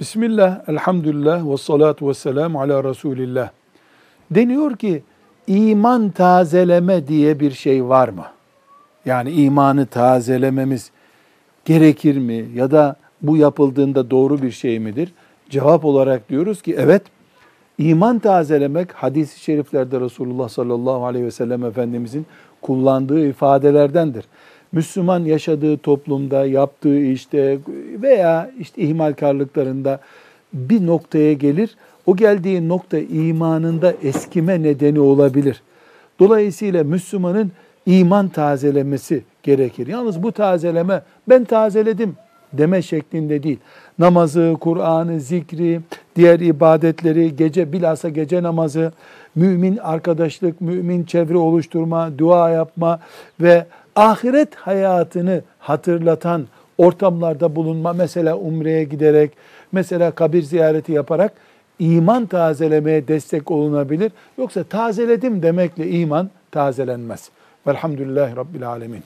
Bismillah, elhamdülillah ve salatu ve selamu ala Resulillah. Deniyor ki iman tazeleme diye bir şey var mı? Yani imanı tazelememiz gerekir mi? Ya da bu yapıldığında doğru bir şey midir? Cevap olarak diyoruz ki evet, iman tazelemek hadis-i şeriflerde Resulullah sallallahu aleyhi ve sellem Efendimizin kullandığı ifadelerdendir. Müslüman yaşadığı toplumda, yaptığı işte veya işte ihmalkarlıklarında bir noktaya gelir. O geldiği nokta imanında eskime nedeni olabilir. Dolayısıyla Müslümanın iman tazelemesi gerekir. Yalnız bu tazeleme ben tazeledim deme şeklinde değil. Namazı, Kur'an'ı, zikri, diğer ibadetleri, gece bilhassa gece namazı, mümin arkadaşlık, mümin çevre oluşturma, dua yapma ve ahiret hayatını hatırlatan ortamlarda bulunma, mesela umreye giderek, mesela kabir ziyareti yaparak iman tazelemeye destek olunabilir. Yoksa tazeledim demekle iman tazelenmez. Velhamdülillahi Rabbil Alemin.